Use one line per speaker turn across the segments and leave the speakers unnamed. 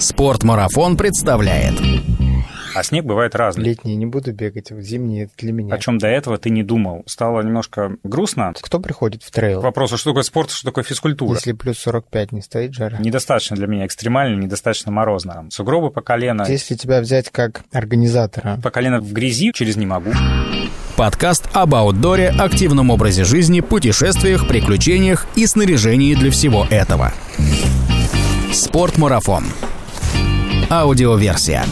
Спортмарафон представляет.
А снег бывает разный.
Летние не буду бегать, это для меня.
О чем до этого ты не думал. Стало немножко грустно.
Кто приходит в трейл?
Вопрос, а что такое спорт, что такое физкультура?
Если плюс 45 не стоит жара.
Недостаточно для меня экстремально, недостаточно морозно. Сугробы по колено.
Если тебя взять как организатора.
По колено в грязи через не могу.
Подкаст об аутдоре, активном образе жизни, путешествиях, приключениях и снаряжении для всего этого. Спортмарафон. Аудиоверсия.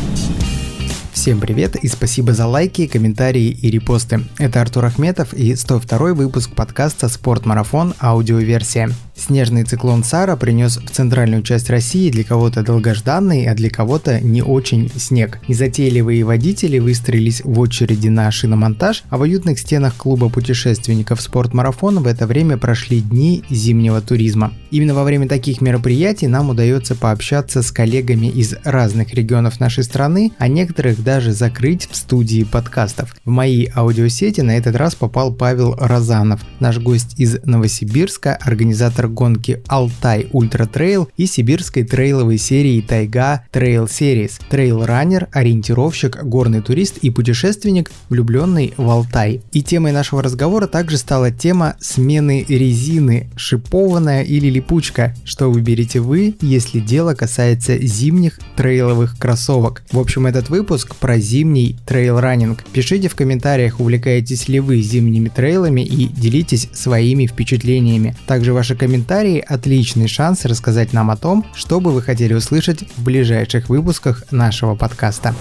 Всем привет и спасибо за лайки, комментарии и репосты. Это Артур Ахметов и 102 выпуск подкаста «Спортмарафон. Аудиоверсия». Снежный циклон Сара принес в центральную часть России для кого-то долгожданный, а для кого-то не очень снег. Незатейливые водители выстроились в очереди на шиномонтаж, а в уютных стенах клуба путешественников «Спортмарафон» в это время прошли дни зимнего туризма. Именно во время таких мероприятий нам удается пообщаться с коллегами из разных регионов нашей страны, а некоторых даже закрыть в студии подкастов. В мои аудиосети на этот раз попал Павел Розанов, наш гость из Новосибирска, организатор гонки Altai Ultra Trail и сибирской трейловой серии Taiga Trail Series. Трейл-раннер, ориентировщик, горный турист и путешественник, влюбленный в Алтай. И темой нашего разговора также стала тема смены резины, шипованная или липучка. Что выберете вы, если дело касается зимних трейловых кроссовок? В общем, этот выпуск про зимний трейл-раннинг. Пишите в комментариях, увлекаетесь ли вы зимними трейлами и делитесь своими впечатлениями. Также ваши комментарии комментарии – отличный шанс рассказать нам о том, что бы вы хотели услышать в ближайших выпусках нашего подкаста.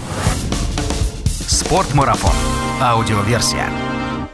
Спортмарафон. Аудиоверсия.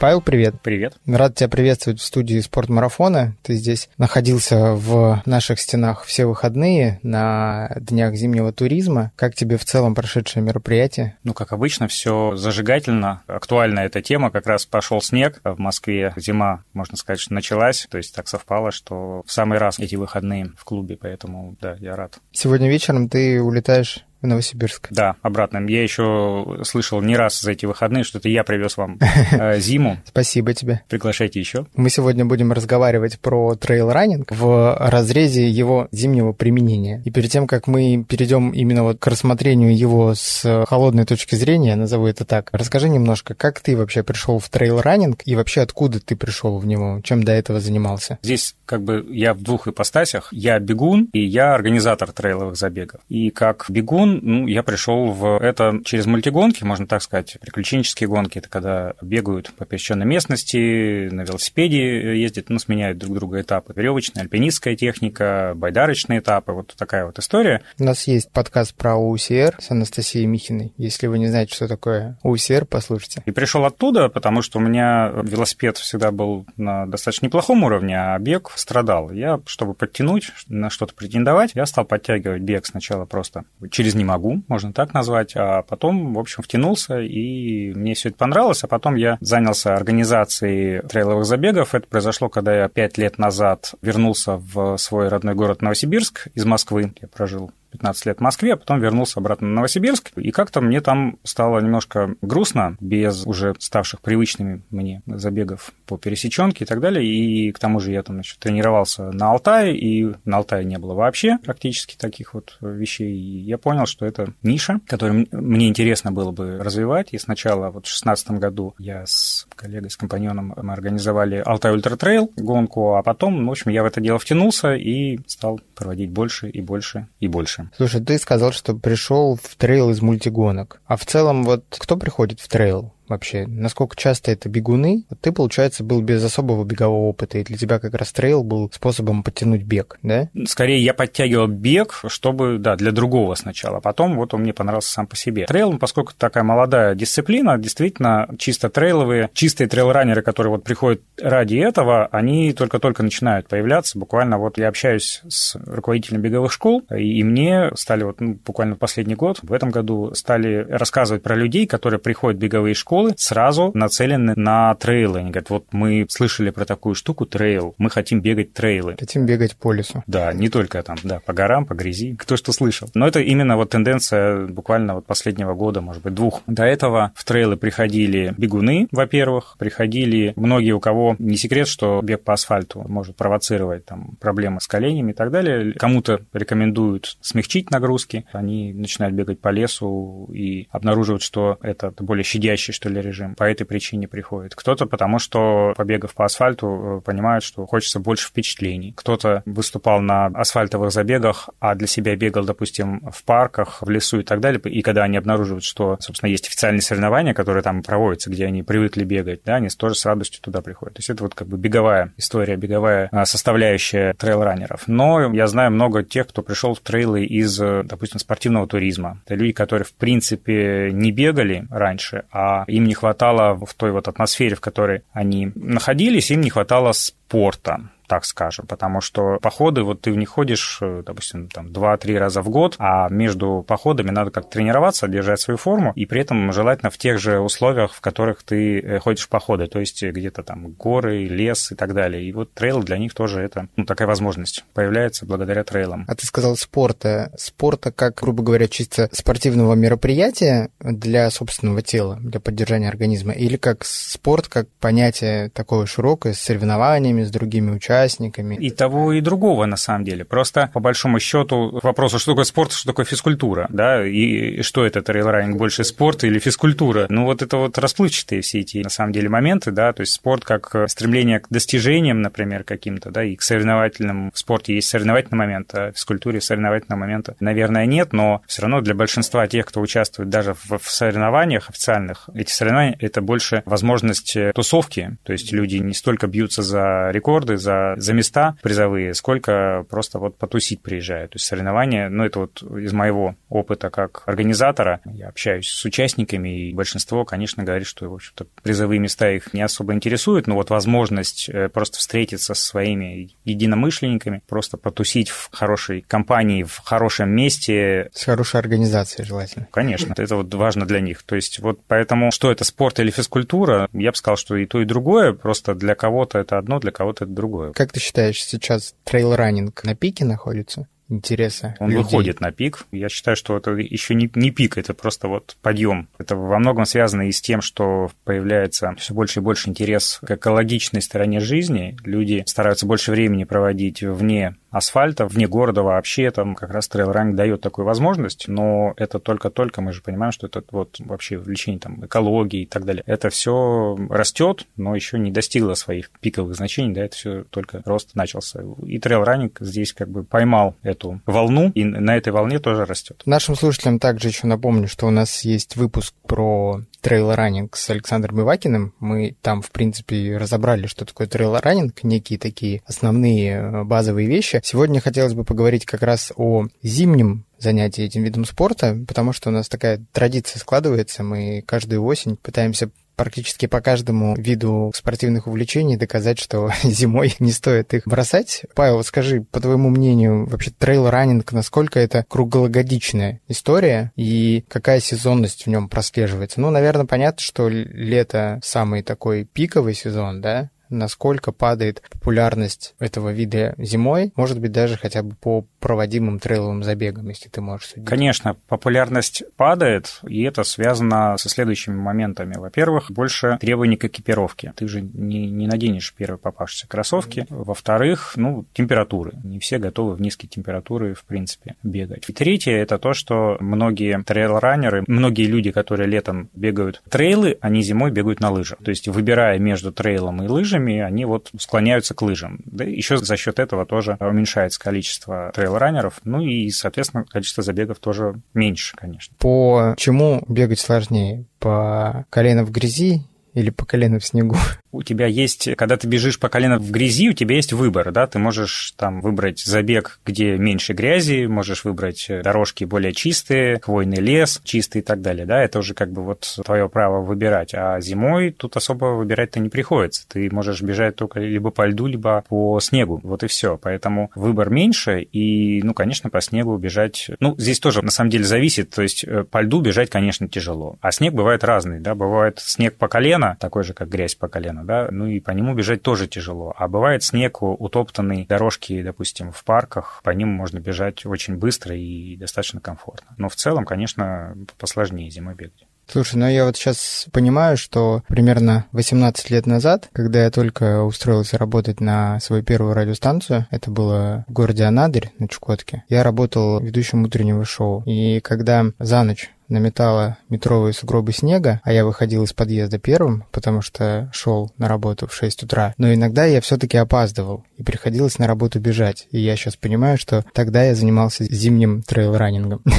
Павел, привет.
Привет.
Рад тебя приветствовать в студии спортмарафона. Ты здесь находился в наших стенах все выходные на днях зимнего туризма. Как тебе в целом прошедшее мероприятие?
Ну, как обычно, все зажигательно. Актуальна эта тема. Как раз пошел снег. В Москве зима, можно сказать, что началась. То есть так совпало, что в самый раз эти выходные в клубе. Поэтому, да, я рад.
Сегодня вечером ты улетаешь в Новосибирск.
Да, обратно. Я еще слышал не раз за эти выходные, что это я привез вам э, зиму.
Спасибо тебе.
Приглашайте еще.
Мы сегодня будем разговаривать про трейл-раннинг в разрезе его зимнего применения. И перед тем, как мы перейдем именно вот к рассмотрению его с холодной точки зрения, назову это так, расскажи немножко, как ты вообще пришел в трейл-раннинг и вообще откуда ты пришел в него, чем до этого занимался?
Здесь как бы я в двух ипостасях. Я бегун и я организатор трейловых забегов. И как бегун ну, я пришел в это через мультигонки, можно так сказать, приключенческие гонки. Это когда бегают по пересеченной местности, на велосипеде ездят, ну, сменяют друг друга этапы. Веревочная, альпинистская техника, байдарочные этапы, вот такая вот история.
У нас есть подкаст про УСР с Анастасией Михиной. Если вы не знаете, что такое УСР, послушайте.
И пришел оттуда, потому что у меня велосипед всегда был на достаточно неплохом уровне, а бег страдал. Я, чтобы подтянуть, на что-то претендовать, я стал подтягивать бег сначала просто через не могу, можно так назвать, а потом, в общем, втянулся, и мне все это понравилось, а потом я занялся организацией трейловых забегов. Это произошло, когда я пять лет назад вернулся в свой родной город Новосибирск из Москвы. Я прожил 15 лет в Москве, а потом вернулся обратно на Новосибирск. И как-то мне там стало немножко грустно, без уже ставших привычными мне забегов по пересеченке и так далее. И к тому же я там значит, тренировался на Алтае, и на Алтае не было вообще практически таких вот вещей. И я понял, что это ниша, которую мне интересно было бы развивать. И сначала вот в 2016 году я с коллегой, с компаньоном мы организовали Altai Ultra Trail гонку, а потом, в общем, я в это дело втянулся и стал проводить больше и больше и больше дальше.
Слушай, ты сказал, что пришел в трейл из мультигонок. А в целом вот кто приходит в трейл? Вообще? Насколько часто это бегуны? Вот ты, получается, был без особого бегового опыта, и для тебя как раз трейл был способом подтянуть бег, да?
Скорее, я подтягивал бег, чтобы, да, для другого сначала, а потом вот он мне понравился сам по себе. Трейл, поскольку такая молодая дисциплина, действительно, чисто трейловые, чистые трейл-раннеры, которые вот приходят ради этого, они только-только начинают появляться. Буквально вот я общаюсь с руководителем беговых школ, и мне стали вот ну, буквально последний год, в этом году стали рассказывать про людей, которые приходят в беговые школы, школы сразу нацелены на трейлы. Они говорят, вот мы слышали про такую штуку, трейл, мы хотим бегать трейлы.
Хотим бегать по лесу.
Да, не только там, да, по горам, по грязи, кто что слышал. Но это именно вот тенденция буквально вот последнего года, может быть, двух. До этого в трейлы приходили бегуны, во-первых, приходили многие, у кого не секрет, что бег по асфальту может провоцировать там проблемы с коленями и так далее. Кому-то рекомендуют смягчить нагрузки, они начинают бегать по лесу и обнаруживают, что это более щадящий, что ли, режим. По этой причине приходит. Кто-то потому, что побегав по асфальту, э, понимают, что хочется больше впечатлений. Кто-то выступал на асфальтовых забегах, а для себя бегал, допустим, в парках, в лесу и так далее. И когда они обнаруживают, что, собственно, есть официальные соревнования, которые там проводятся, где они привыкли бегать, да, они тоже с радостью туда приходят. То есть это вот как бы беговая история, беговая а, составляющая трейл-раннеров. Но я знаю много тех, кто пришел в трейлы из, допустим, спортивного туризма. Это люди, которые, в принципе, не бегали раньше, а им не хватало в той вот атмосфере, в которой они находились, им не хватало спорта так скажем, потому что походы, вот ты в них ходишь, э, допустим, там 2-3 раза в год, а между походами надо как тренироваться, держать свою форму, и при этом желательно в тех же условиях, в которых ты э, ходишь в походы, то есть где-то там горы, лес и так далее. И вот трейл для них тоже это, ну, такая возможность появляется благодаря трейлам.
А ты сказал спорта. Спорта как, грубо говоря, чисто спортивного мероприятия для собственного тела, для поддержания организма, или как спорт, как понятие такое широкое, с соревнованиями, с другими участниками, участниками.
И того, и другого, на самом деле. Просто, по большому счету, к вопросу, что такое спорт, что такое физкультура, да, и что это трейл-раннинг, больше спорт или физкультура. Ну, вот это вот расплывчатые все эти, на самом деле, моменты, да, то есть спорт как стремление к достижениям, например, каким-то, да, и к соревновательным. В спорте есть соревновательный момент, а в физкультуре соревновательного момента, наверное, нет, но все равно для большинства тех, кто участвует даже в, в соревнованиях официальных, эти соревнования – это больше возможность тусовки, то есть люди не столько бьются за рекорды, за за, места призовые, сколько просто вот потусить приезжают. То есть соревнования, ну, это вот из моего опыта как организатора, я общаюсь с участниками, и большинство, конечно, говорит, что, в общем-то, призовые места их не особо интересуют, но вот возможность э, просто встретиться со своими единомышленниками, просто потусить в хорошей компании, в хорошем месте.
С хорошей организацией желательно.
Конечно, это вот важно для них. То есть вот поэтому, что это спорт или физкультура, я бы сказал, что и то, и другое, просто для кого-то это одно, для кого-то это другое.
Как ты считаешь, сейчас трейл-раннинг на пике находится? интереса.
Он людей. выходит на пик. Я считаю, что это еще не, не пик, это просто вот подъем. Это во многом связано и с тем, что появляется все больше и больше интерес к экологичной стороне жизни. Люди стараются больше времени проводить вне асфальта, вне города вообще, там как раз трейл-раннинг дает такую возможность, но это только-только, мы же понимаем, что это вот вообще увлечение там экологии и так далее. Это все растет, но еще не достигло своих пиковых значений, да, это все только рост начался. И трейл-раннинг здесь как бы поймал эту волну, и на этой волне тоже растет.
Нашим слушателям также еще напомню, что у нас есть выпуск про трейл-раннинг с Александром Ивакиным. Мы там, в принципе, разобрали, что такое трейл-раннинг, некие такие основные э, базовые вещи. Сегодня хотелось бы поговорить как раз о зимнем занятии этим видом спорта, потому что у нас такая традиция складывается. Мы каждую осень пытаемся практически по каждому виду спортивных увлечений доказать, что зимой не стоит их бросать. Павел, скажи, по твоему мнению, вообще трейл-раннинг, насколько это круглогодичная история и какая сезонность в нем прослеживается? Ну, наверное, понятно, что лето самый такой пиковый сезон, да? Насколько падает популярность этого вида зимой, может быть, даже хотя бы по проводимым трейловым забегам, если ты можешь судить.
Конечно, популярность падает, и это связано со следующими моментами. Во-первых, больше требований к экипировке. Ты же не, не наденешь первые попавшиеся кроссовки. Во-вторых, ну, температуры. Не все готовы в низкие температуры, в принципе, бегать. И третье, это то, что многие трейл-раннеры, многие люди, которые летом бегают трейлы, они зимой бегают на лыжах. То есть, выбирая между трейлом и лыжами, лыжами, они вот склоняются к лыжам. Да, еще за счет этого тоже уменьшается количество трейл-раннеров, ну и, соответственно, количество забегов тоже меньше, конечно.
По чему бегать сложнее? По колено в грязи или по колено в снегу?
у тебя есть, когда ты бежишь по колено в грязи, у тебя есть выбор, да, ты можешь там выбрать забег, где меньше грязи, можешь выбрать дорожки более чистые, хвойный лес чистый и так далее, да, это уже как бы вот твое право выбирать, а зимой тут особо выбирать-то не приходится, ты можешь бежать только либо по льду, либо по снегу, вот и все, поэтому выбор меньше, и, ну, конечно, по снегу бежать, ну, здесь тоже на самом деле зависит, то есть э, по льду бежать, конечно, тяжело, а снег бывает разный, да, бывает снег по колено, такой же, как грязь по колено, да, ну и по нему бежать тоже тяжело, а бывает снег утоптанный, дорожки, допустим, в парках, по ним можно бежать очень быстро и достаточно комфортно, но в целом, конечно, посложнее зимой бегать.
Слушай, ну я вот сейчас понимаю, что примерно 18 лет назад, когда я только устроился работать на свою первую радиостанцию, это было в городе Анадырь на Чукотке, я работал ведущим утреннего шоу. И когда за ночь наметала метровые сугробы снега, а я выходил из подъезда первым, потому что шел на работу в 6 утра. Но иногда я все-таки опаздывал, и приходилось на работу бежать. И я сейчас понимаю, что тогда я занимался зимним трейл-раннингом.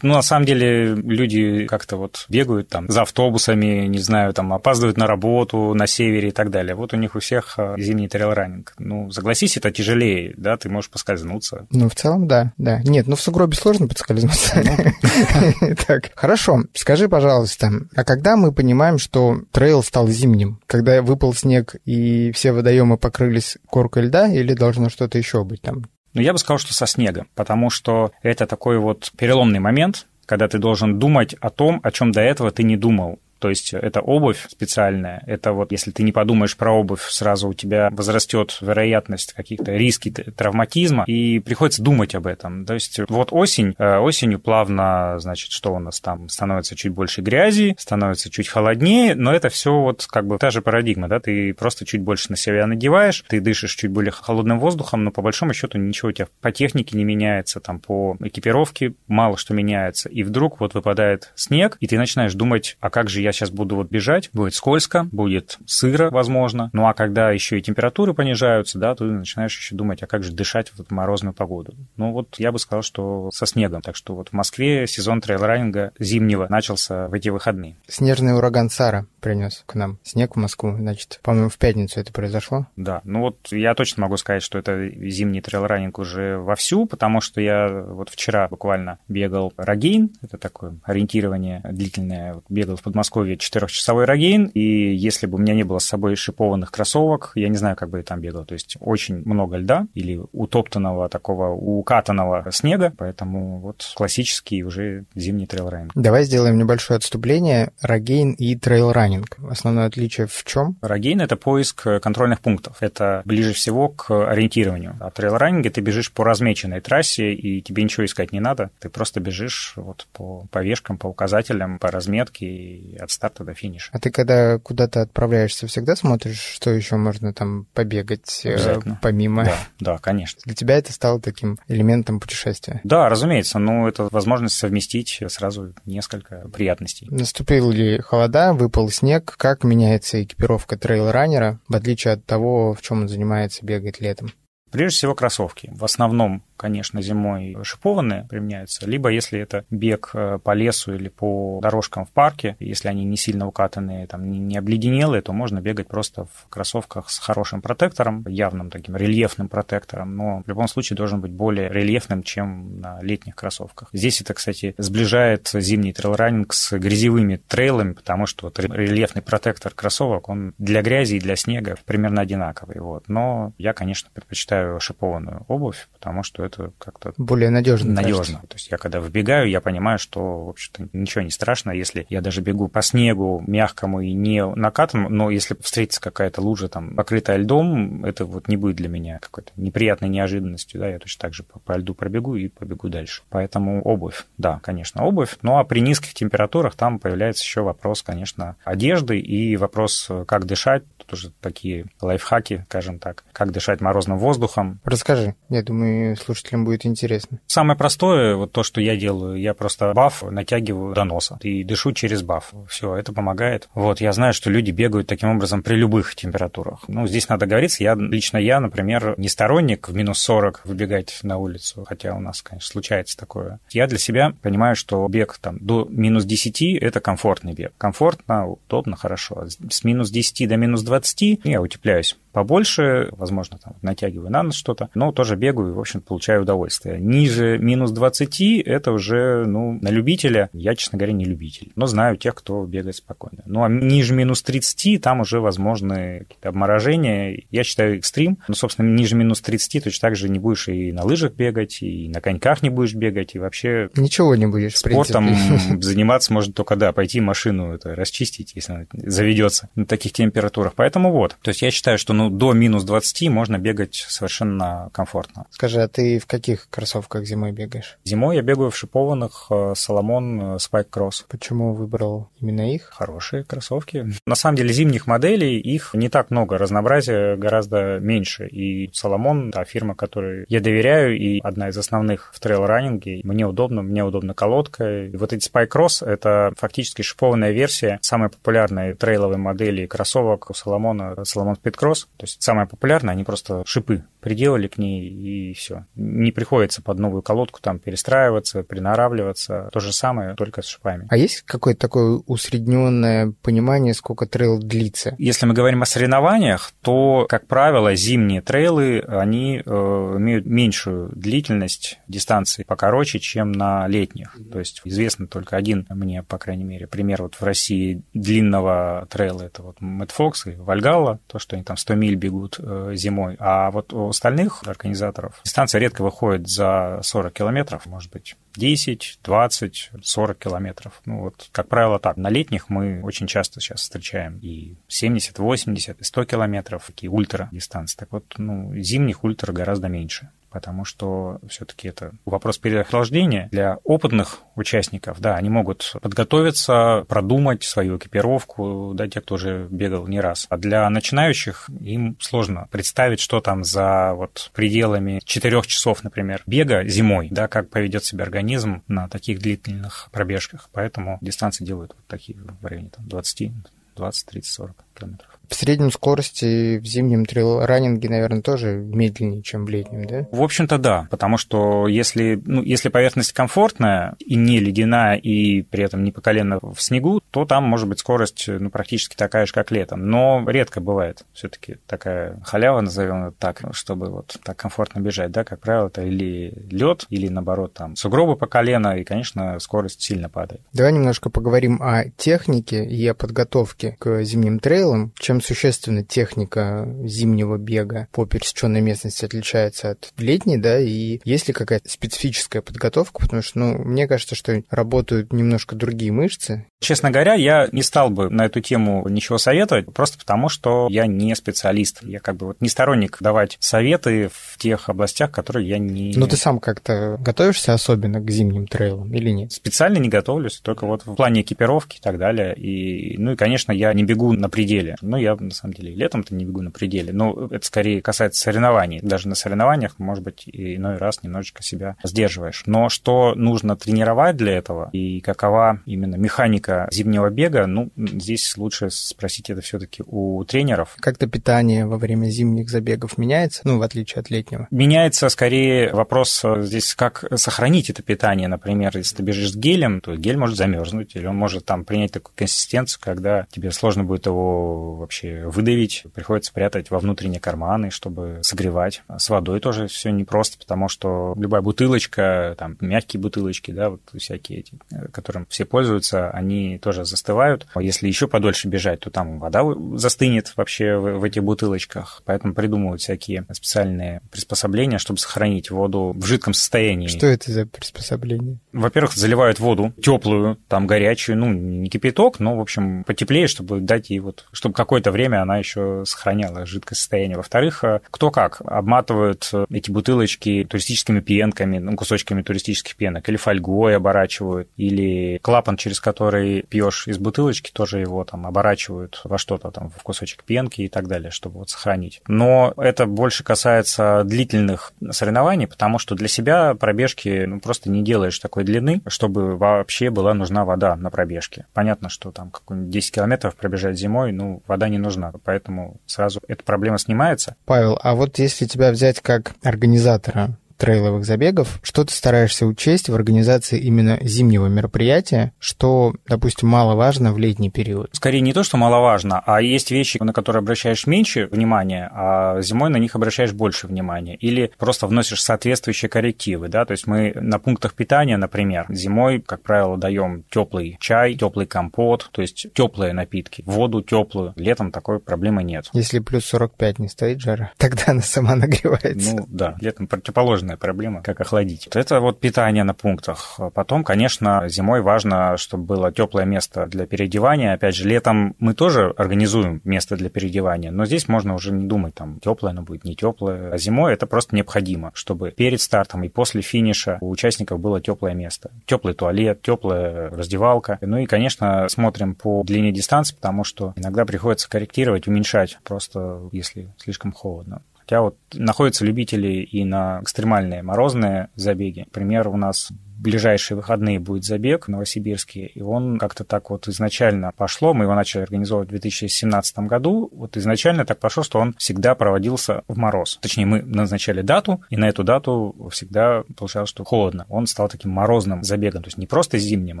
Ну, на самом деле, люди как-то вот бегают там за автобусами, не знаю, там опаздывают на работу на севере и так далее. Вот у них у всех а, зимний трейл-раннинг. Ну, согласись, это тяжелее, да, ты можешь поскользнуться.
Ну, в целом, да, да. Нет, ну в сугробе сложно подскользнуться. Так, хорошо. Скажи, пожалуйста, а когда мы понимаем, что трейл стал зимним? Когда выпал снег и все водоемы покрылись коркой льда, или должно что-то еще быть там?
Ну, я бы сказал, что со снегом, потому что это такой вот переломный момент, когда ты должен думать о том, о чем до этого ты не думал. То есть это обувь специальная. Это вот если ты не подумаешь про обувь, сразу у тебя возрастет вероятность каких-то риски травматизма, и приходится думать об этом. То есть вот осень, э, осенью плавно, значит, что у нас там становится чуть больше грязи, становится чуть холоднее, но это все вот как бы та же парадигма, да, ты просто чуть больше на себя надеваешь, ты дышишь чуть более холодным воздухом, но по большому счету ничего у тебя по технике не меняется, там по экипировке мало что меняется, и вдруг вот выпадает снег, и ты начинаешь думать, а как же я сейчас буду вот бежать, будет скользко, будет сыро, возможно. Ну а когда еще и температуры понижаются, да, ты начинаешь еще думать, а как же дышать в эту морозную погоду. Ну вот я бы сказал, что со снегом. Так что вот в Москве сезон трейл-раннинга зимнего начался в эти выходные.
Снежный ураган Сара принес к нам снег в Москву, значит, по-моему, в пятницу это произошло.
Да, ну вот я точно могу сказать, что это зимний трейл-раннинг уже вовсю, потому что я вот вчера буквально бегал Рогейн, это такое ориентирование длительное, бегал в Подмосковье Подмосковье четырехчасовой рогейн, и если бы у меня не было с собой шипованных кроссовок, я не знаю, как бы я там бегал. То есть очень много льда или утоптанного такого укатанного снега, поэтому вот классический уже зимний трейл-раннинг.
Давай сделаем небольшое отступление. Рогейн и трейл-раннинг. Основное отличие в чем?
Рогейн — это поиск контрольных пунктов. Это ближе всего к ориентированию. А трейл-раннинге ты бежишь по размеченной трассе, и тебе ничего искать не надо. Ты просто бежишь вот по, по вешкам, по указателям, по разметке, и от старта до финиша.
А ты когда куда-то отправляешься, всегда смотришь, что еще можно там побегать э, помимо?
Да, да, конечно.
Для тебя это стало таким элементом путешествия?
Да, разумеется, но это возможность совместить сразу несколько приятностей.
Наступили холода, выпал снег. Как меняется экипировка трейл-раннера, в отличие от того, в чем он занимается, бегает летом?
Прежде всего кроссовки. В основном конечно, зимой шипованные применяются, либо если это бег э, по лесу или по дорожкам в парке, если они не сильно укатанные, там, не обледенелые, то можно бегать просто в кроссовках с хорошим протектором, явным таким рельефным протектором, но в любом случае должен быть более рельефным, чем на летних кроссовках. Здесь это, кстати, сближает зимний трейл-раннинг с грязевыми трейлами, потому что вот рельефный протектор кроссовок, он для грязи и для снега примерно одинаковый. Вот. Но я, конечно, предпочитаю шипованную обувь, потому что это это как-то...
Более надежно.
Надежно. То есть я когда выбегаю, я понимаю, что, в общем-то, ничего не страшно, если я даже бегу по снегу мягкому и не накатанному, но если встретится какая-то лужа, там, покрытая льдом, это вот не будет для меня какой-то неприятной неожиданностью, да, я точно так же по, по льду пробегу и побегу дальше. Поэтому обувь, да, конечно, обувь. Ну, а при низких температурах там появляется еще вопрос, конечно, одежды и вопрос, как дышать, тут уже такие лайфхаки, скажем так, как дышать морозным воздухом.
Расскажи, я думаю, слушай слушателям будет интересно.
Самое простое, вот то, что я делаю, я просто баф натягиваю до носа и дышу через баф. Все, это помогает. Вот, я знаю, что люди бегают таким образом при любых температурах. Ну, здесь надо говориться, я, лично я, например, не сторонник в минус 40 выбегать на улицу, хотя у нас, конечно, случается такое. Я для себя понимаю, что бег там до минус 10 – это комфортный бег. Комфортно, удобно, хорошо. С минус 10 до минус 20 я утепляюсь побольше, возможно, там натягиваю на нос что-то, но тоже бегаю и, в общем, получаю удовольствие. Ниже минус 20 это уже, ну, на любителя. Я, честно говоря, не любитель, но знаю тех, кто бегает спокойно. Ну, а ниже минус 30 там уже возможны какие-то обморожения. Я считаю экстрим. Ну, собственно, ниже минус 30 точно так же не будешь и на лыжах бегать, и на коньках не будешь бегать, и вообще...
Ничего не будешь,
Спортом заниматься можно только, да, пойти машину это расчистить, если она заведется на таких температурах. Поэтому вот. То есть я считаю, что, ну, до минус 20 можно бегать совершенно комфортно.
Скажи, а ты в каких кроссовках зимой бегаешь?
Зимой я бегаю в шипованных Соломон э, Spike Cross.
Почему выбрал именно их?
Хорошие кроссовки. На самом деле зимних моделей их не так много, разнообразия гораздо меньше. И Соломон, та фирма, которой я доверяю, и одна из основных в трейл-раннинге. Мне удобно, мне удобна колодка. И вот эти Spike Cross — это фактически шипованная версия самой популярной трейловой модели кроссовок у Соломона, Соломон Speed Cross. То есть самое популярное, они просто шипы приделали к ней и все. Не приходится под новую колодку там перестраиваться, приноравливаться. То же самое, только с шипами.
А есть какое-то такое усредненное понимание, сколько трейл длится?
Если мы говорим о соревнованиях, то, как правило, зимние трейлы, они э, имеют меньшую длительность дистанции покороче, чем на летних. То есть известно только один, мне, по крайней мере, пример вот в России длинного трейла, это вот Мэтт Фокс и Вальгалла, то, что они там 100 миль бегут э, зимой. А вот у остальных организаторов дистанция редко выходит за 40 километров, может быть, 10, 20, 40 километров. Ну вот, как правило, так. На летних мы очень часто сейчас встречаем и 70, 80, и 100 километров, такие ультра дистанции. Так вот, ну, зимних ультра гораздо меньше потому что все-таки это вопрос переохлаждения. Для опытных участников, да, они могут подготовиться, продумать свою экипировку, да, те, кто уже бегал не раз. А для начинающих им сложно представить, что там за вот пределами 4 часов, например, бега зимой, да, как поведет себя организм на таких длительных пробежках. Поэтому дистанции делают вот такие в районе там, 20, 20, 30, 40 километров.
В среднем скорости в зимнем трейл-раннинге, наверное, тоже медленнее, чем в летнем, да?
В общем-то, да, потому что если, ну, если поверхность комфортная и не ледяная, и при этом не по колено в снегу, то там может быть скорость ну, практически такая же, как летом. Но редко бывает все таки такая халява, назовем это так, чтобы вот так комфортно бежать, да, как правило, это или лед, или наоборот там сугробы по колено, и, конечно, скорость сильно падает.
Давай немножко поговорим о технике и о подготовке к зимним трейлам. Чем существенно техника зимнего бега по пересеченной местности отличается от летней, да, и есть ли какая-то специфическая подготовка, потому что, ну, мне кажется, что работают немножко другие мышцы.
Честно говоря, я не стал бы на эту тему ничего советовать, просто потому что я не специалист. Я как бы вот не сторонник давать советы в тех областях, которые я не...
Ну, ты сам как-то готовишься особенно к зимним трейлам или нет?
Специально не готовлюсь, только вот в плане экипировки и так далее. И, ну и, конечно, я не бегу на пределе. Ну, я, на самом деле, летом-то не бегу на пределе. Но это скорее касается соревнований. Даже на соревнованиях, может быть, иной раз немножечко себя сдерживаешь. Но что нужно тренировать для этого и какова именно механика зимнего бега, ну, здесь лучше спросить это все-таки у тренеров.
Как-то питание во время зимних забегов меняется, ну, в отличие от летнего?
Меняется скорее вопрос э, здесь, как сохранить это питание. Например, если ты бежишь с гелем, то гель может замерзнуть, или он может там принять такую консистенцию, когда тебе сложно будет его вообще выдавить, приходится прятать во внутренние карманы, чтобы согревать. С водой тоже все непросто, потому что любая бутылочка, там мягкие бутылочки, да, вот всякие эти, э, которым все пользуются, они тоже застывают. Если еще подольше бежать, то там вода застынет вообще в, в этих бутылочках. Поэтому придумывают всякие специальные приспособления, чтобы сохранить воду в жидком состоянии.
Что это за приспособление?
Во-первых, заливают воду теплую, там горячую, ну, не кипяток, но, в общем, потеплее, чтобы дать ей вот чтобы какое-то время она еще сохраняла жидкое состояние. Во-вторых, э, кто как обматывают э, эти бутылочки туристическими пенками, ну, кусочками туристических пенок, или фольгой оборачивают, или клапан, через который пьешь из бутылочки, тоже его там оборачивают во что-то там, в кусочек пенки и так далее, чтобы вот сохранить. Но это больше касается длительных соревнований, потому что для себя пробежки ну, просто не делаешь такой длины, чтобы вообще была нужна вода на пробежке. Понятно, что там какой-нибудь 10 километров пробежать зимой, ну, вода не нужна, поэтому сразу эта проблема снимается.
Павел, а вот если тебя взять как организатора трейловых забегов. Что ты стараешься учесть в организации именно зимнего мероприятия, что, допустим, маловажно в летний период?
Скорее не то, что маловажно, а есть вещи, на которые обращаешь меньше внимания, а зимой на них обращаешь больше внимания. Или просто вносишь соответствующие коррективы, да, то есть мы на пунктах питания, например, зимой, как правило, даем теплый чай, теплый компот, то есть теплые напитки, воду теплую. Летом такой проблемы нет.
Если плюс 45 не стоит жара, тогда она сама нагревается.
Ну да, летом противоположное главная проблема, как охладить. Это вот питание на пунктах. Потом, конечно, зимой важно, чтобы было теплое место для переодевания. Опять же, летом мы тоже организуем место для переодевания, но здесь можно уже не думать, там, теплое оно будет, не теплое. А зимой это просто необходимо, чтобы перед стартом и после финиша у участников было теплое место. Теплый туалет, теплая раздевалка. Ну и, конечно, смотрим по длине дистанции, потому что иногда приходится корректировать, уменьшать, просто если слишком холодно. Хотя вот находятся любители и на экстремальные морозные забеги. Например, у нас ближайшие выходные будет забег в Новосибирске, и он как-то так вот изначально пошло, мы его начали организовывать в 2017 году, вот изначально так пошло, что он всегда проводился в мороз. Точнее, мы назначали дату, и на эту дату всегда получалось, что холодно. Он стал таким морозным забегом, то есть не просто зимним,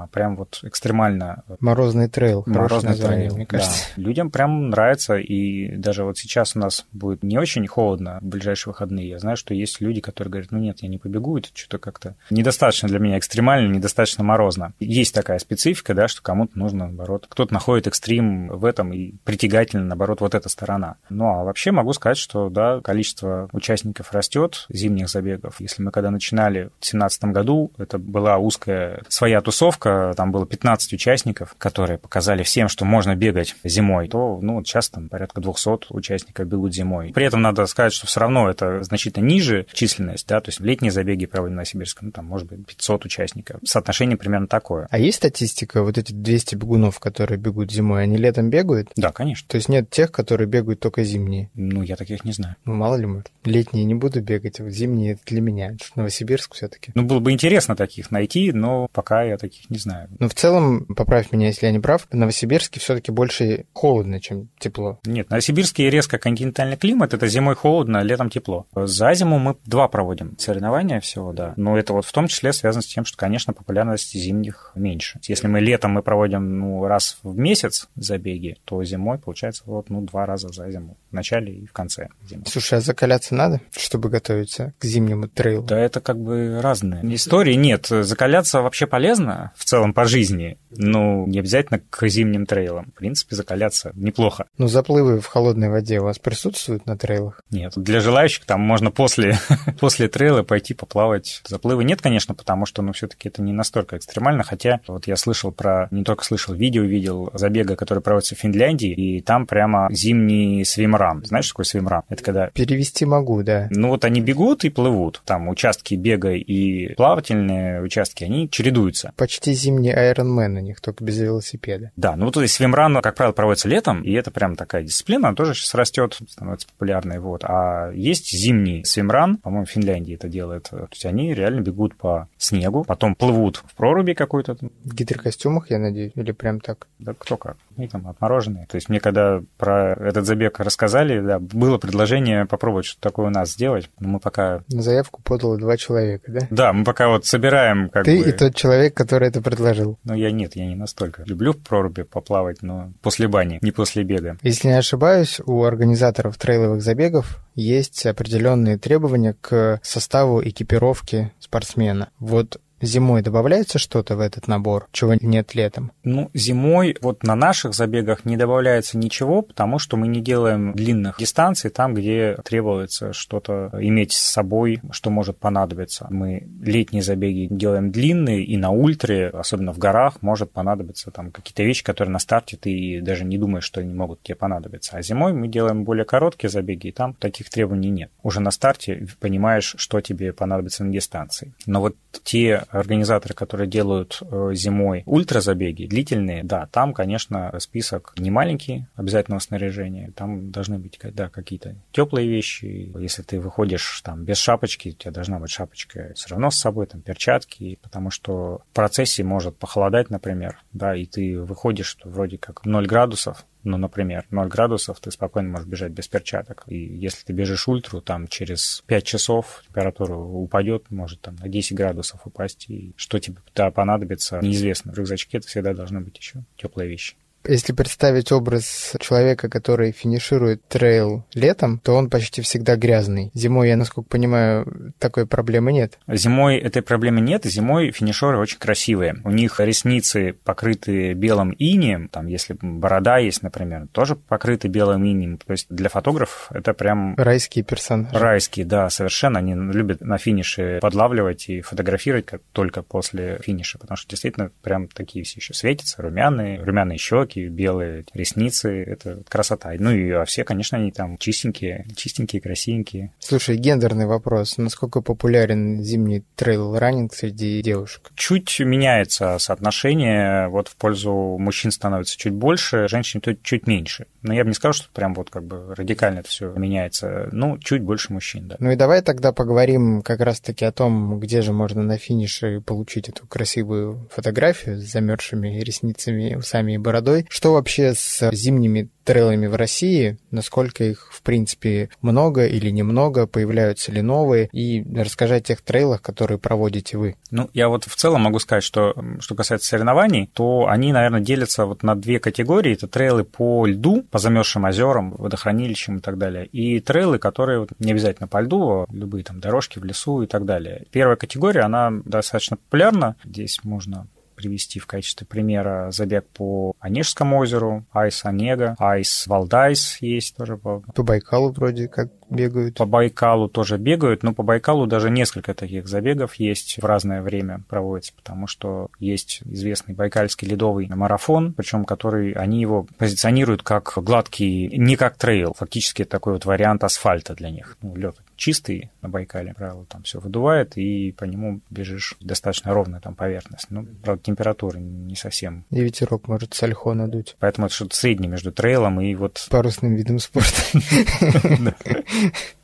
а прям вот экстремально.
Морозный трейл.
Морозный трейл, мне кажется. Да. Людям прям нравится, и даже вот сейчас у нас будет не очень холодно в ближайшие выходные. Я знаю, что есть люди, которые говорят, ну нет, я не побегу, это что-то как-то недостаточно для меня меня экстремально, недостаточно морозно. Есть такая специфика, да, что кому-то нужно, наоборот, кто-то находит экстрим в этом и притягательно, наоборот, вот эта сторона. Ну, а вообще могу сказать, что, да, количество участников растет, зимних забегов. Если мы когда начинали в 2017 году, это была узкая своя тусовка, там было 15 участников, которые показали всем, что можно бегать зимой, то, ну, сейчас там порядка 200 участников бегут зимой. При этом надо сказать, что все равно это значительно ниже численность, да, то есть летние забеги проводим на Сибирском, ну, там, может быть, 500 500 участников. Соотношение примерно такое.
А есть статистика, вот эти 200 бегунов, которые бегут зимой, они летом бегают?
Да, конечно.
То есть нет тех, которые бегают только зимние?
Ну, я таких не знаю.
Ну, мало ли, может. Летние не буду бегать, а вот зимние это для меня. Новосибирск все таки
Ну, было бы интересно таких найти, но пока я таких не знаю.
Ну, в целом, поправь меня, если я не прав, в Новосибирске все таки больше холодно, чем тепло.
Нет, Новосибирский резко континентальный климат, это зимой холодно, летом тепло. За зиму мы два проводим соревнования всего, да. Но это вот в том числе связано с тем, что, конечно, популярность зимних меньше. Если мы летом мы проводим ну, раз в месяц забеги, то зимой получается вот ну, два раза за зиму. В начале и в конце зимы.
Слушай, а закаляться надо, чтобы готовиться к зимнему трейлу?
Да это как бы разные истории. Нет, закаляться вообще полезно в целом по жизни, но не обязательно к зимним трейлам. В принципе, закаляться неплохо.
Ну, заплывы в холодной воде у вас присутствуют на трейлах?
Нет. Для желающих там можно после, после трейла пойти поплавать. Заплывы нет, конечно, потому что ну, все-таки это не настолько экстремально, хотя вот я слышал про, не только слышал, видео видел забега, который проводится в Финляндии, и там прямо зимний swimrun. Знаешь, что такое swimrun? Это когда...
Перевести могу, да.
Ну вот они бегут и плывут. Там участки бега и плавательные участки, они чередуются.
Почти зимний Ironman у них, только без велосипеда.
Да, ну вот здесь swimrun, как правило, проводится летом, и это прям такая дисциплина, она тоже сейчас растет, становится популярной. Вот. А есть зимний swimrun, по-моему, в Финляндии это делает. То есть они реально бегут по снегу, потом плывут в проруби какой-то.
В гидрокостюмах, я надеюсь, или прям так?
Да кто как. И там отмороженные. То есть мне когда про этот забег рассказали, да, было предложение попробовать что-то такое у нас сделать, но мы пока...
На заявку подало два человека, да?
Да, мы пока вот собираем как
Ты
бы...
и тот человек, который это предложил.
Ну, я нет, я не настолько. Люблю в проруби поплавать, но после бани, не после бега.
Если не ошибаюсь, у организаторов трейловых забегов есть определенные требования к составу экипировки спортсмена. Вот Зимой добавляется что-то в этот набор, чего нет летом?
Ну, зимой вот на наших забегах не добавляется ничего, потому что мы не делаем длинных дистанций там, где требуется что-то иметь с собой, что может понадобиться. Мы летние забеги делаем длинные, и на ультре, особенно в горах, может понадобиться там какие-то вещи, которые на старте ты даже не думаешь, что они могут тебе понадобиться. А зимой мы делаем более короткие забеги, и там таких требований нет. Уже на старте понимаешь, что тебе понадобится на дистанции. Но вот те организаторы, которые делают э, зимой ультразабеги, длительные, да, там, конечно, список не маленький обязательного снаряжения. Там должны быть да, какие-то теплые вещи. Если ты выходишь там без шапочки, у тебя должна быть шапочка все равно с собой, там перчатки, потому что в процессе может похолодать, например, да, и ты выходишь, вроде как 0 градусов, ну, например, 0 градусов, ты спокойно можешь бежать без перчаток. И если ты бежишь ультру, там через 5 часов температура упадет, может там на 10 градусов упасть. И что тебе да, понадобится, неизвестно. В рюкзачке это всегда должны быть еще теплые вещи.
Если представить образ человека, который финиширует трейл летом, то он почти всегда грязный. Зимой, я насколько понимаю, такой проблемы нет.
Зимой этой проблемы нет. Зимой финишеры очень красивые. У них ресницы покрыты белым инием. Там, если борода есть, например, тоже покрыты белым инием. То есть для фотографов это прям...
Райские персонажи.
Райские, да, совершенно. Они любят на финише подлавливать и фотографировать как только после финиша, потому что действительно прям такие все еще светятся, румяные, румяные щеки, щеки, белые ресницы, это красота. Ну и а все, конечно, они там чистенькие, чистенькие, красивенькие.
Слушай, гендерный вопрос. Насколько популярен зимний трейл-раннинг среди девушек?
Чуть меняется соотношение, вот в пользу мужчин становится чуть больше, женщин чуть, чуть меньше. Но я бы не сказал, что прям вот как бы радикально это все меняется. Ну, чуть больше мужчин, да.
Ну и давай тогда поговорим как раз-таки о том, где же можно на финише получить эту красивую фотографию с замерзшими ресницами, усами и бородой. Что вообще с зимними трейлами в России? Насколько их, в принципе, много или немного? Появляются ли новые? И расскажи о тех трейлах, которые проводите вы.
Ну, я вот в целом могу сказать, что что касается соревнований, то они, наверное, делятся вот на две категории. Это трейлы по льду, по замерзшим озерам, водохранилищам и так далее. И трейлы, которые вот не обязательно по льду, а любые там дорожки в лесу и так далее. Первая категория, она достаточно популярна. Здесь можно привести в качестве примера забег по Онежскому озеру, Ice Онега, Ice Валдайс есть тоже.
По, Байкалу вроде как бегают.
По Байкалу тоже бегают, но по Байкалу даже несколько таких забегов есть в разное время проводится, потому что есть известный байкальский ледовый марафон, причем который они его позиционируют как гладкий, не как трейл, фактически такой вот вариант асфальта для них. Ну, лед чистый на Байкале, правило, там все выдувает, и по нему бежишь достаточно ровная там поверхность. Ну, правда, температура не совсем.
И ветерок может с надуть.
Поэтому это что-то среднее между трейлом и вот...
Парусным видом спорта.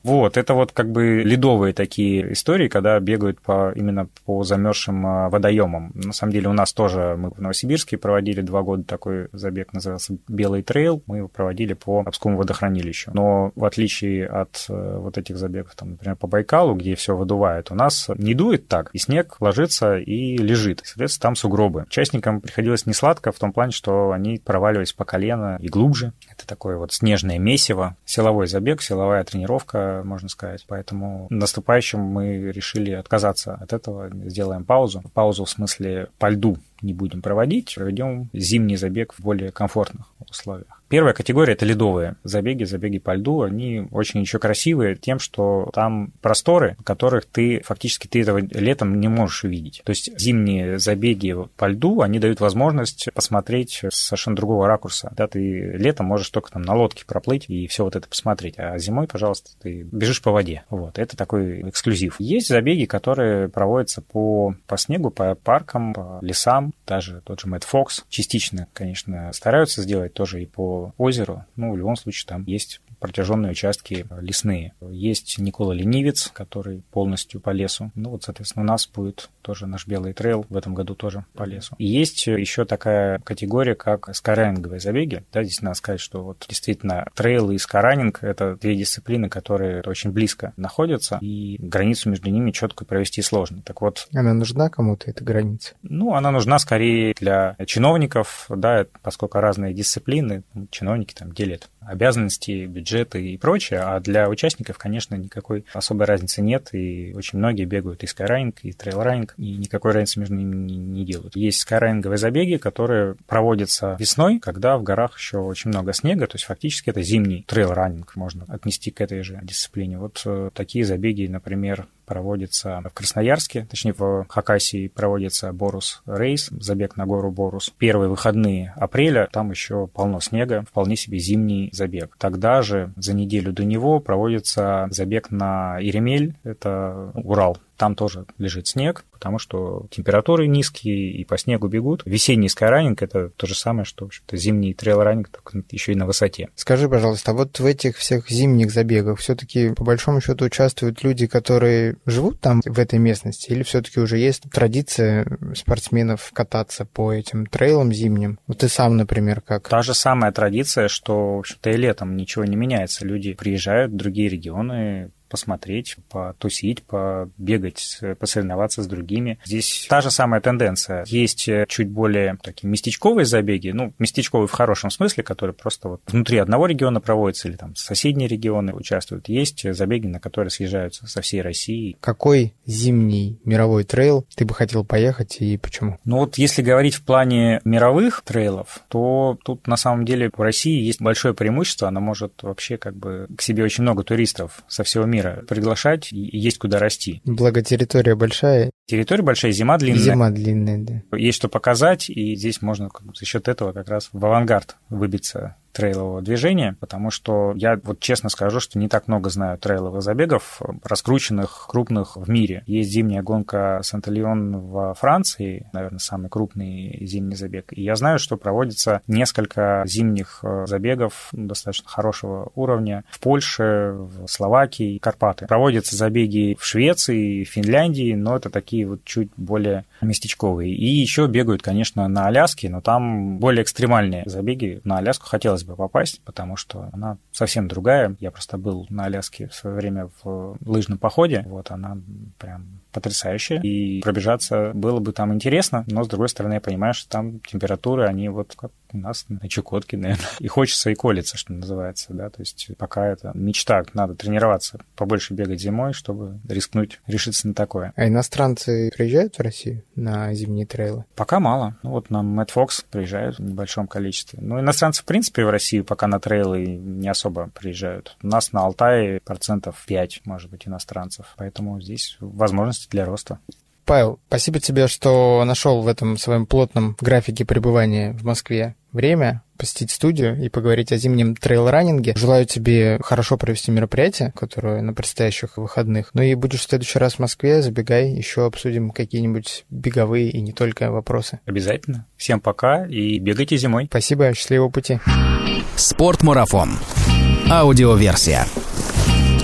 Вот, это вот как бы ледовые такие истории, когда бегают по, именно по замерзшим а, водоемам. На самом деле у нас тоже, мы в Новосибирске проводили два года такой забег, назывался «Белый трейл». Мы его проводили по Обскому водохранилищу. Но в отличие от э, вот этих забегов, там, например, по Байкалу, где все выдувает, у нас не дует так, и снег ложится и лежит. Соответственно, там сугробы. Участникам приходилось не сладко в том плане, что они проваливались по колено и глубже. Это такое вот снежное месиво, силовой забег, силовая тренировка, можно сказать. Поэтому наступающим мы решили отказаться от этого, сделаем паузу. Паузу в смысле по льду не будем проводить, проведем зимний забег в более комфортных условиях. Первая категория – это ледовые забеги, забеги по льду. Они очень еще красивые тем, что там просторы, которых ты фактически ты этого летом не можешь увидеть. То есть зимние забеги по льду, они дают возможность посмотреть с совершенно другого ракурса. Да, ты летом можешь только там на лодке проплыть и все вот это посмотреть, а зимой, пожалуйста, ты бежишь по воде. Вот, это такой эксклюзив. Есть забеги, которые проводятся по, по снегу, по паркам, по лесам, даже тот же Mad Fox. Частично, конечно, стараются сделать тоже и по озеру. Ну, в любом случае, там есть протяженные участки лесные. Есть Никола Ленивец, который полностью по лесу. Ну вот, соответственно, у нас будет тоже наш белый трейл в этом году тоже по лесу. И есть еще такая категория, как скайранинговые забеги. Да, здесь надо сказать, что вот действительно трейл и скайранинг — это две дисциплины, которые очень близко находятся, и границу между ними четко провести сложно. Так вот...
Она нужна кому-то, эта граница?
Ну, она нужна скорее для чиновников, да, поскольку разные дисциплины, чиновники там делят обязанности, бюджет бюджеты и прочее, а для участников, конечно, никакой особой разницы нет, и очень многие бегают и скайраннинг, и трейлраннинг, и никакой разницы между ними не, не делают. Есть скайраннинговые забеги, которые проводятся весной, когда в горах еще очень много снега, то есть фактически это зимний трейл-раннинг, можно отнести к этой же дисциплине. Вот э, такие забеги, например, проводится в Красноярске, точнее в Хакасии проводится Борус Race, забег на гору Борус. Первые выходные апреля, там еще полно снега, вполне себе зимний забег. Тогда же за неделю до него проводится забег на Иремель, это Урал, там тоже лежит снег, потому что температуры низкие и по снегу бегут. Весенний скайранинг — это то же самое, что, в общем-то, зимний трейл-раннинг, только еще и на высоте.
Скажи, пожалуйста, а вот в этих всех зимних забегах все таки по большому счету участвуют люди, которые живут там, в этой местности, или все таки уже есть традиция спортсменов кататься по этим трейлам зимним? Вот ты сам, например, как?
Та же самая традиция, что, в общем-то, и летом ничего не меняется. Люди приезжают в другие регионы, посмотреть, потусить, побегать, посоревноваться с другими. Здесь та же самая тенденция. Есть чуть более такие местечковые забеги, ну, местечковые в хорошем смысле, которые просто вот внутри одного региона проводятся или там соседние регионы участвуют. Есть забеги, на которые съезжаются со всей России.
Какой зимний мировой трейл ты бы хотел поехать и почему?
Ну вот если говорить в плане мировых трейлов, то тут на самом деле в России есть большое преимущество, она может вообще как бы к себе очень много туристов со всего мира мира приглашать, есть куда расти.
Благо территория большая.
Территория большая, зима длинная.
Зима длинная, да.
Есть что показать, и здесь можно за счет этого как раз в авангард выбиться трейлового движения, потому что я вот честно скажу, что не так много знаю трейловых забегов, раскрученных, крупных в мире. Есть зимняя гонка Сантальон во Франции, наверное, самый крупный зимний забег. И я знаю, что проводится несколько зимних э, забегов достаточно хорошего уровня в Польше, в Словакии, Карпаты. Проводятся забеги в Швеции, в Финляндии, но это такие вот чуть более местечковые. И еще бегают, конечно, на Аляске, но там более экстремальные забеги. На Аляску хотелось бы попасть, потому что она совсем другая. Я просто был на Аляске в свое время в лыжном походе. Вот она прям потрясающая, и пробежаться было бы там интересно, но, с другой стороны, я понимаю, что там температуры, они вот как нас на Чукотке, наверное. И хочется и колется, что называется, да, то есть пока это мечта, надо тренироваться, побольше бегать зимой, чтобы рискнуть, решиться на такое.
А иностранцы приезжают в Россию на зимние трейлы?
Пока мало. Ну, вот нам Мэтт Фокс приезжают в небольшом количестве. Ну, иностранцы, в принципе, в Россию пока на трейлы не особо приезжают. У нас на Алтае процентов 5, может быть, иностранцев. Поэтому здесь возможности для роста.
Павел, спасибо тебе, что нашел в этом своем плотном графике пребывания в Москве время посетить студию и поговорить о зимнем трейл-раннинге. Желаю тебе хорошо провести мероприятие, которое на предстоящих выходных. Ну и будешь в следующий раз в Москве, забегай, еще обсудим какие-нибудь беговые и не только вопросы.
Обязательно. Всем пока и бегайте зимой.
Спасибо, счастливого пути.
Спортмарафон. Аудиоверсия.